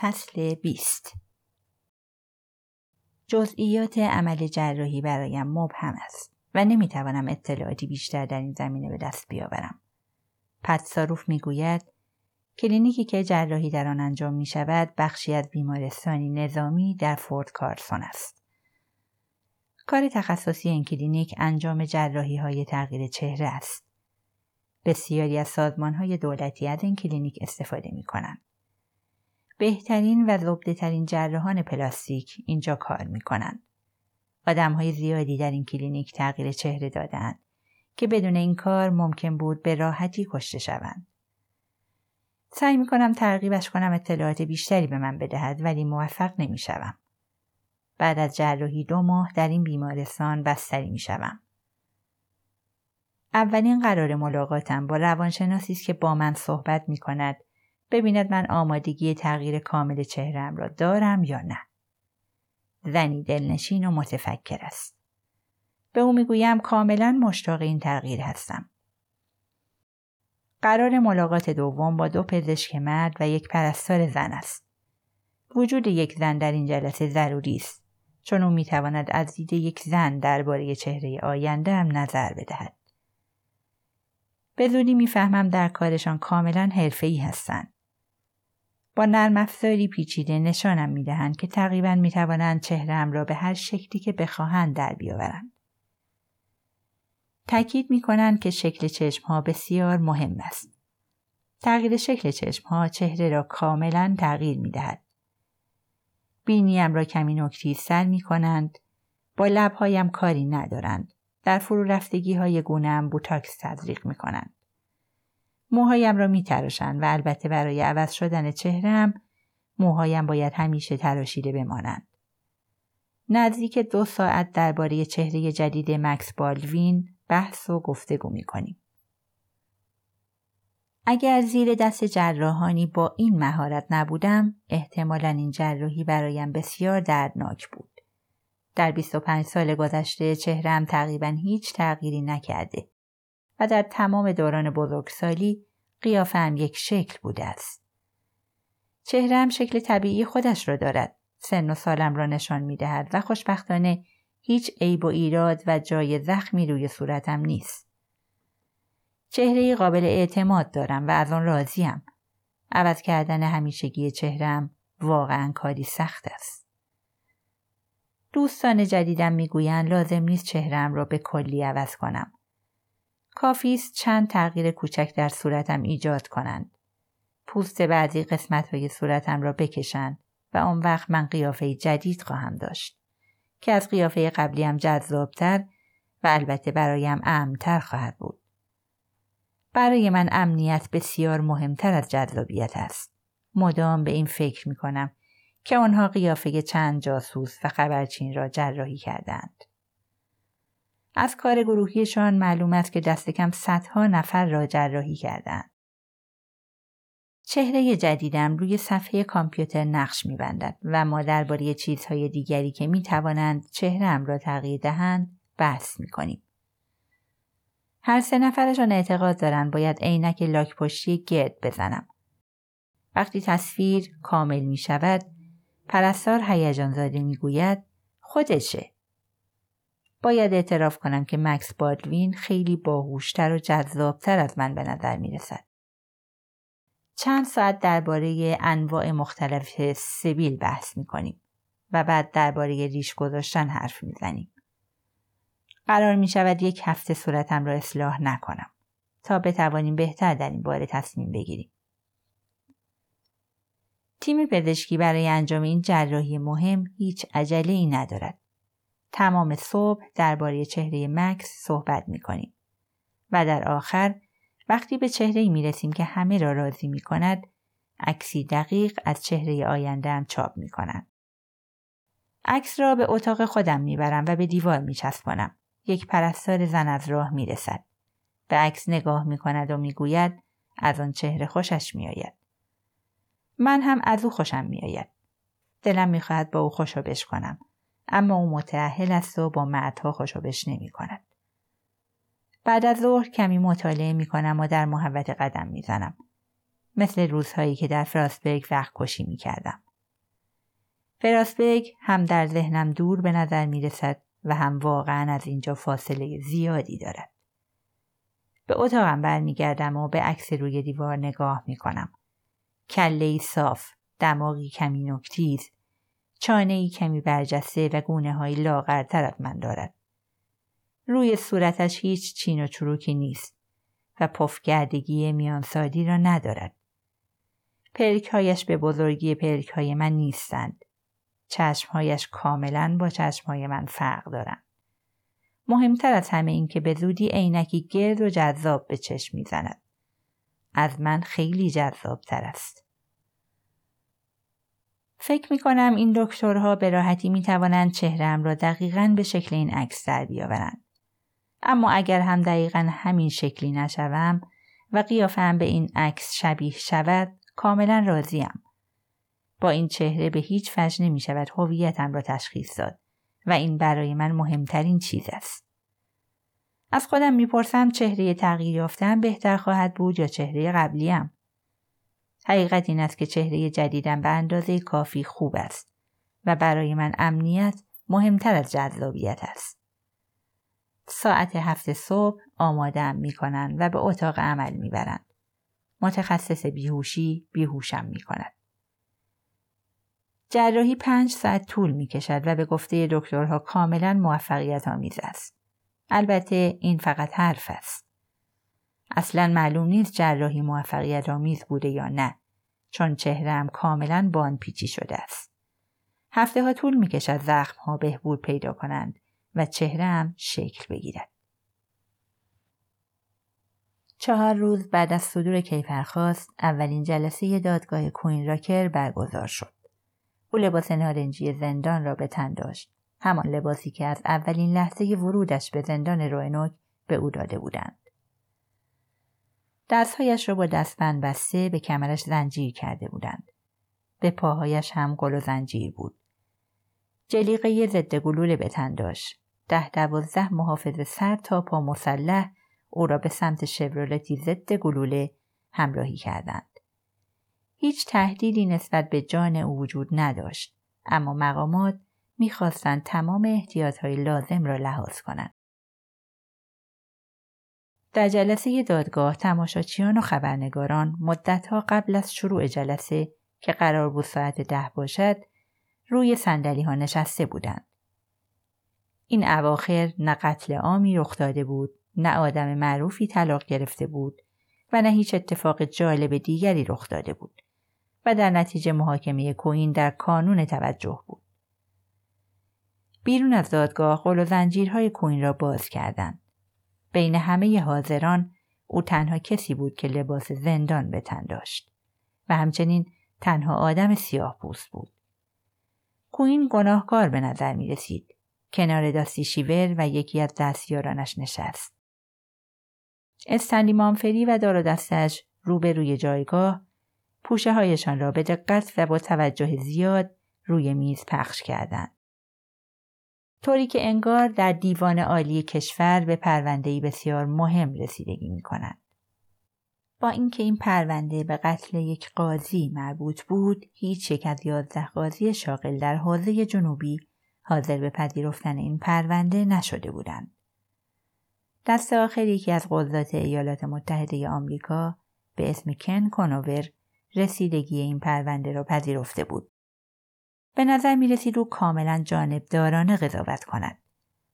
فصل 20 جزئیات عمل جراحی برایم مبهم است و نمی‌توانم اطلاعاتی بیشتر در این زمینه به دست بیاورم. پدساروف می‌گوید کلینیکی که جراحی در آن انجام می شود بخشی از بیمارستانی نظامی در فورت کارسون است. کار تخصصی این کلینیک انجام جراحی های تغییر چهره است. بسیاری از سازمان های دولتی از این کلینیک استفاده می کنند. بهترین و زبده ترین جراحان پلاستیک اینجا کار می کنند. آدم های زیادی در این کلینیک تغییر چهره دادند که بدون این کار ممکن بود به راحتی کشته شوند. سعی می کنم ترغیبش کنم اطلاعات بیشتری به من بدهد ولی موفق نمی شوم. بعد از جراحی دو ماه در این بیمارستان بستری می شوم. اولین قرار ملاقاتم با روانشناسی است که با من صحبت می کند ببیند من آمادگی تغییر کامل چهرم را دارم یا نه. زنی دلنشین و متفکر است. به او می‌گویم کاملا مشتاق این تغییر هستم. قرار ملاقات دوم با دو پزشک مرد و یک پرستار زن است. وجود یک زن در این جلسه ضروری است چون او می‌تواند از دید یک زن درباره چهره آینده هم نظر بدهد. به زودی می‌فهمم در کارشان کاملا حرفه‌ای هستند. با نرم افزاری پیچیده نشانم می‌دهند که تقریبا می‌توانند چهرم را به هر شکلی که بخواهند در بیاورند. تاکید می کنند که شکل چشم ها بسیار مهم است. تغییر شکل چشم ها چهره را کاملا تغییر می دهد. بینیم را کمی نکتی سر می کنند. با لبهایم کاری ندارند. در فرو رفتگی های گونم بوتاکس تزریق می کنند. موهایم را می تراشند و البته برای عوض شدن چهرم موهایم باید همیشه تراشیده بمانند. نزدیک دو ساعت درباره چهره جدید مکس بالوین بحث و گفتگو می کنیم. اگر زیر دست جراحانی با این مهارت نبودم احتمالا این جراحی برایم بسیار دردناک بود. در 25 سال گذشته چهرم تقریبا هیچ تغییری نکرده و در تمام دوران بزرگسالی قیافم یک شکل بوده است. چهرم شکل طبیعی خودش را دارد. سن و سالم را نشان می دهد و خوشبختانه هیچ عیب و ایراد و جای زخمی روی صورتم نیست. چهره قابل اعتماد دارم و از آن راضیم. عوض کردن همیشگی چهرم واقعا کاری سخت است. دوستان جدیدم می‌گویند لازم نیست چهرم را به کلی عوض کنم. کافی است چند تغییر کوچک در صورتم ایجاد کنند. پوست بعضی قسمت های صورتم را بکشند و آن وقت من قیافه جدید خواهم داشت. که از قیافه قبلیم جذابتر و البته برایم امنتر خواهد بود. برای من امنیت بسیار مهمتر از جذابیت است. مدام به این فکر می کنم که آنها قیافه چند جاسوس و خبرچین را جراحی کردند. از کار گروهیشان معلوم است که دست کم صدها نفر را جراحی کردند. چهره جدیدم روی صفحه کامپیوتر نقش میبندد و ما درباره چیزهای دیگری که می توانند چهرم را تغییر دهند بحث می کنیم. هر سه نفرشان اعتقاد دارند باید عینک لاک پشتی گرد بزنم. وقتی تصویر کامل می شود پرستار هیجان زاده خودشه. باید اعتراف کنم که مکس بادوین خیلی باهوشتر و جذابتر از من به نظر می رسد. چند ساعت درباره انواع مختلف سبیل بحث می کنیم و بعد درباره ریش گذاشتن حرف می زنیم. قرار می شود یک هفته صورتم را اصلاح نکنم تا بتوانیم بهتر در این باره تصمیم بگیریم. تیم پزشکی برای انجام این جراحی مهم هیچ عجله ای ندارد. تمام صبح درباره چهره مکس صحبت می کنیم و در آخر وقتی به چهره می رسیم که همه را راضی می کند عکسی دقیق از چهره آینده چاپ می کند. عکس را به اتاق خودم می‌برم و به دیوار می چسبانم. یک پرستار زن از راه می رسد. به عکس نگاه می کند و می گوید از آن چهره خوشش می آید. من هم از او خوشم می آید. دلم می خواهد با او خوشو کنم. اما او متعهل است و با مردها خوشو نمی کند. بعد از ظهر کمی مطالعه می کنم و در محوت قدم می زنم. مثل روزهایی که در فراسبرگ وقت کشی می کردم. فراسبگ هم در ذهنم دور به نظر می رسد و هم واقعا از اینجا فاصله زیادی دارد. به اتاقم برمیگردم و به عکس روی دیوار نگاه می کنم. کله صاف، دماغی کمی نکتیز، چانه کمی برجسته و گونه های لاغرتر از من دارد. روی صورتش هیچ چین و چروکی نیست و پفگردگی میانسادی را ندارد. پلکهایش به بزرگی پلکهای من نیستند. چشمهایش کاملا با چشمهای من فرق دارند. مهمتر از همه این که به زودی عینکی گرد و جذاب به چشم می‌زند. از من خیلی جذاب تر است. فکر می کنم این دکترها به راحتی می توانند چهرم را دقیقا به شکل این عکس در بیاورند. اما اگر هم دقیقا همین شکلی نشوم و قیافم به این عکس شبیه شود کاملا راضیم. با این چهره به هیچ وجه نمی شود هویتم را تشخیص داد و این برای من مهمترین چیز است. از خودم می‌پرسم چهره تغییر یافتن بهتر خواهد بود یا چهره قبلیم. حقیقت این است که چهره جدیدم به اندازه کافی خوب است و برای من امنیت مهمتر از جذابیت است. ساعت هفت صبح آمادم می کنند و به اتاق عمل می برند. متخصص بیهوشی بیهوشم می کند. جراحی پنج ساعت طول می کشد و به گفته دکترها کاملا موفقیت آمیز است. البته این فقط حرف است. اصلا معلوم نیست جراحی موفقیت آمیز بوده یا نه چون چهرم کاملا بان پیچی شده است. هفته ها طول می کشد زخم ها بهبود پیدا کنند و چهرم شکل بگیرد. چهار روز بعد از صدور کیفرخواست اولین جلسه دادگاه کوین راکر برگزار شد. او لباس نارنجی زندان را به تن داشت. همان لباسی که از اولین لحظه ورودش به زندان روینوک به او داده بودند. دستهایش را با دستبند بسته به کمرش زنجیر کرده بودند. به پاهایش هم گل و زنجیر بود. جلیقه ضد گلوله به تن داشت. ده دوازده محافظ سر تا پا مسلح او را به سمت شورولتی ضد گلوله همراهی کردند. هیچ تهدیدی نسبت به جان او وجود نداشت اما مقامات می‌خواستند تمام احتیاطهای لازم را لحاظ کنند. در جلسه دادگاه تماشاچیان و خبرنگاران مدتها قبل از شروع جلسه که قرار بود ساعت ده باشد روی سندلی ها نشسته بودند. این اواخر نه قتل عامی رخ داده بود نه آدم معروفی طلاق گرفته بود و نه هیچ اتفاق جالب دیگری رخ داده بود و در نتیجه محاکمه کوین در کانون توجه بود. بیرون از دادگاه قل و زنجیرهای کوین را باز کردند. بین همه حاضران او تنها کسی بود که لباس زندان به تن داشت و همچنین تنها آدم سیاه پوست بود. کوین گناهکار به نظر می رسید. کنار داستی شیور و یکی از دستیارانش نشست. استنلی مامفری و دار و دستش روی جایگاه پوشه هایشان را به دقت و با توجه زیاد روی میز پخش کردند. طوری که انگار در دیوان عالی کشور به پروندهی بسیار مهم رسیدگی می کنند. با اینکه این پرونده به قتل یک قاضی مربوط بود هیچ یک از یازده قاضی شاغل در حوزه جنوبی حاضر به پذیرفتن این پرونده نشده بودند دست آخر یکی از قضات ایالات متحده آمریکا به اسم کن کنوور رسیدگی این پرونده را پذیرفته بود به نظر می رسید او کاملا جانبدارانه قضاوت کند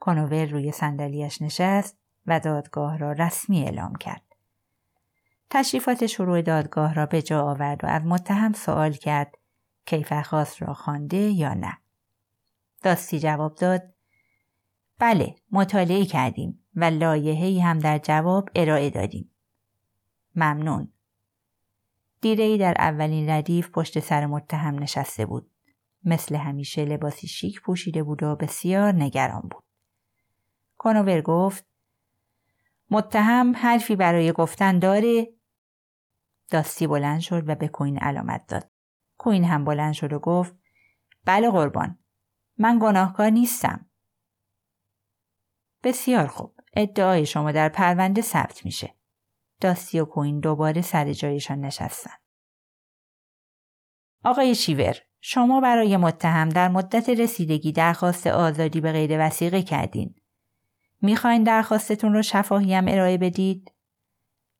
کنوور روی صندلیاش نشست و دادگاه را رسمی اعلام کرد تشریفات شروع دادگاه را به جا آورد و از متهم سوال کرد کیفرخواست را خوانده یا نه. داستی جواب داد بله مطالعه کردیم و لایحه‌ای هم در جواب ارائه دادیم. ممنون. دیره در اولین ردیف پشت سر متهم نشسته بود. مثل همیشه لباسی شیک پوشیده بود و بسیار نگران بود. کنوور گفت متهم حرفی برای گفتن داره داستی بلند شد و به کوین علامت داد. کوین هم بلند شد و گفت بله قربان من گناهکار نیستم. بسیار خوب ادعای شما در پرونده ثبت میشه. داستی و کوین دوباره سر جایشان نشستن. آقای شیور شما برای متهم در مدت رسیدگی درخواست آزادی به غیر وسیقه کردین. می‌خواین درخواستتون رو شفاهی هم ارائه بدید؟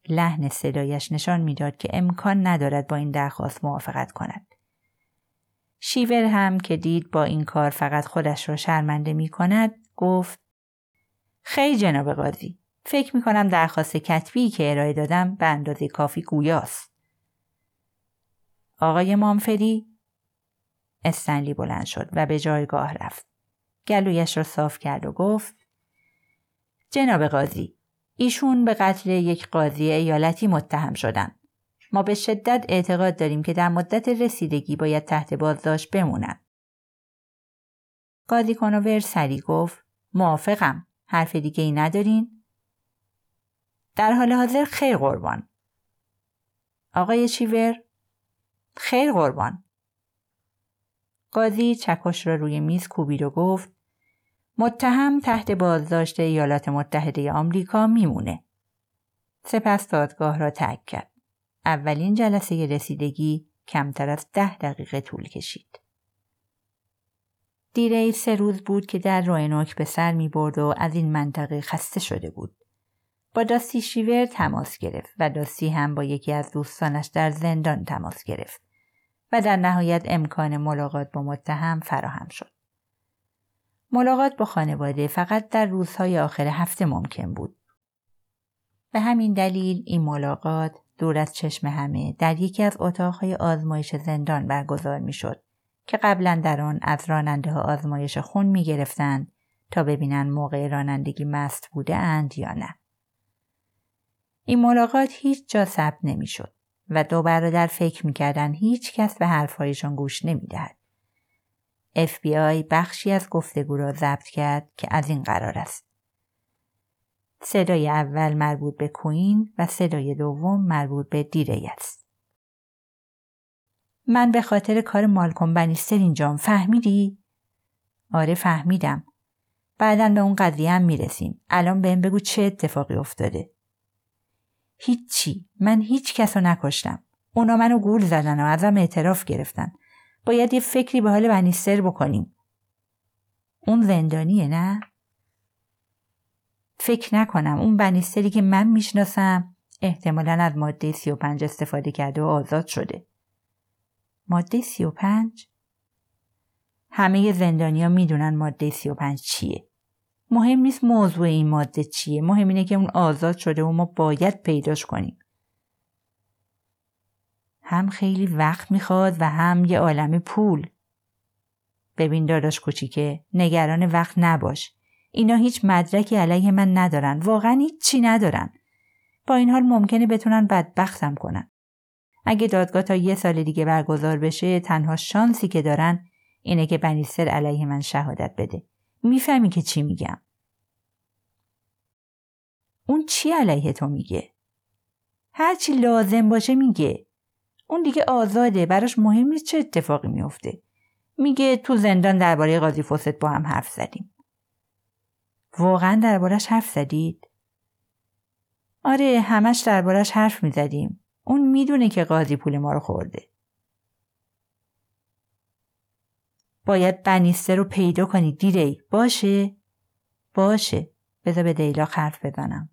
لحن صدایش نشان می‌داد که امکان ندارد با این درخواست موافقت کند. شیور هم که دید با این کار فقط خودش را شرمنده می کند گفت خیلی جناب قاضی فکر می کنم درخواست کتبی که ارائه دادم به اندازه کافی گویاست. آقای مامفری استنلی بلند شد و به جایگاه رفت. گلویش را صاف کرد و گفت جناب قاضی ایشون به قتل یک قاضی ایالتی متهم شدن. ما به شدت اعتقاد داریم که در مدت رسیدگی باید تحت بازداشت بمونن. قاضی کنوور سری گفت موافقم. حرف دیگه ای ندارین؟ در حال حاضر خیر قربان. آقای چیور؟ خیر قربان. قاضی چکش را روی میز کوبید و گفت متهم تحت بازداشت ایالات متحده آمریکا میمونه. سپس دادگاه را ترک کرد. اولین جلسه رسیدگی کمتر از ده دقیقه طول کشید. دیره سه روز بود که در روینوک به سر می برد و از این منطقه خسته شده بود. با داستی شیور تماس گرفت و داستی هم با یکی از دوستانش در زندان تماس گرفت و در نهایت امکان ملاقات با متهم فراهم شد. ملاقات با خانواده فقط در روزهای آخر هفته ممکن بود. به همین دلیل این ملاقات دور از چشم همه در یکی از اتاقهای آزمایش زندان برگزار می شد که قبلا در آن از راننده ها آزمایش خون می گرفتند تا ببینن موقع رانندگی مست بوده اند یا نه. این ملاقات هیچ جا ثبت نمی شد و دو برادر فکر می‌کردن هیچ کس به حرفهایشان گوش نمی‌دهد. FBI بخشی از گفتگو را ضبط کرد که از این قرار است. صدای اول مربوط به کوین و صدای دوم مربوط به دیری است. من به خاطر کار مالکوم بنیستر اینجام فهمیدی؟ آره فهمیدم. بعدا به اون قضیه هم می‌رسیم. الان بهم بگو چه اتفاقی افتاده. هیچی. من هیچ کس رو نکشتم. اونا منو گول زدن و ازم اعتراف گرفتن. باید یه فکری به حال بنیستر بکنیم. اون زندانیه نه؟ فکر نکنم اون بنیستری که من می‌شناسم احتمالا از ماده 35 استفاده کرده و آزاد شده. ماده 35؟ همه زندانیا می‌دونن ماده 35 چیه. مهم نیست موضوع این ماده چیه. مهم اینه که اون آزاد شده و ما باید پیداش کنیم. هم خیلی وقت می‌خواد و هم یه عالم پول. ببین داداش کوچیکه نگران وقت نباش. اینا هیچ مدرکی علیه من ندارن. واقعا هیچ چی ندارن. با این حال ممکنه بتونن بدبختم کنن. اگه دادگاه تا یه سال دیگه برگزار بشه تنها شانسی که دارن اینه که بنیستر علیه من شهادت بده. می‌فهمی که چی میگم. اون چی علیه تو میگه؟ هرچی لازم باشه میگه. اون دیگه آزاده براش مهم نیست چه اتفاقی میفته. میگه تو زندان درباره قاضی فوست با هم حرف زدیم. واقعا دربارش حرف زدید؟ آره همش دربارش حرف می‌زدیم. اون می‌دونه که قاضی پول ما رو خورده. باید بنیسته رو پیدا کنی دیری باشه؟ باشه بذار به دیلا حرف بزنم.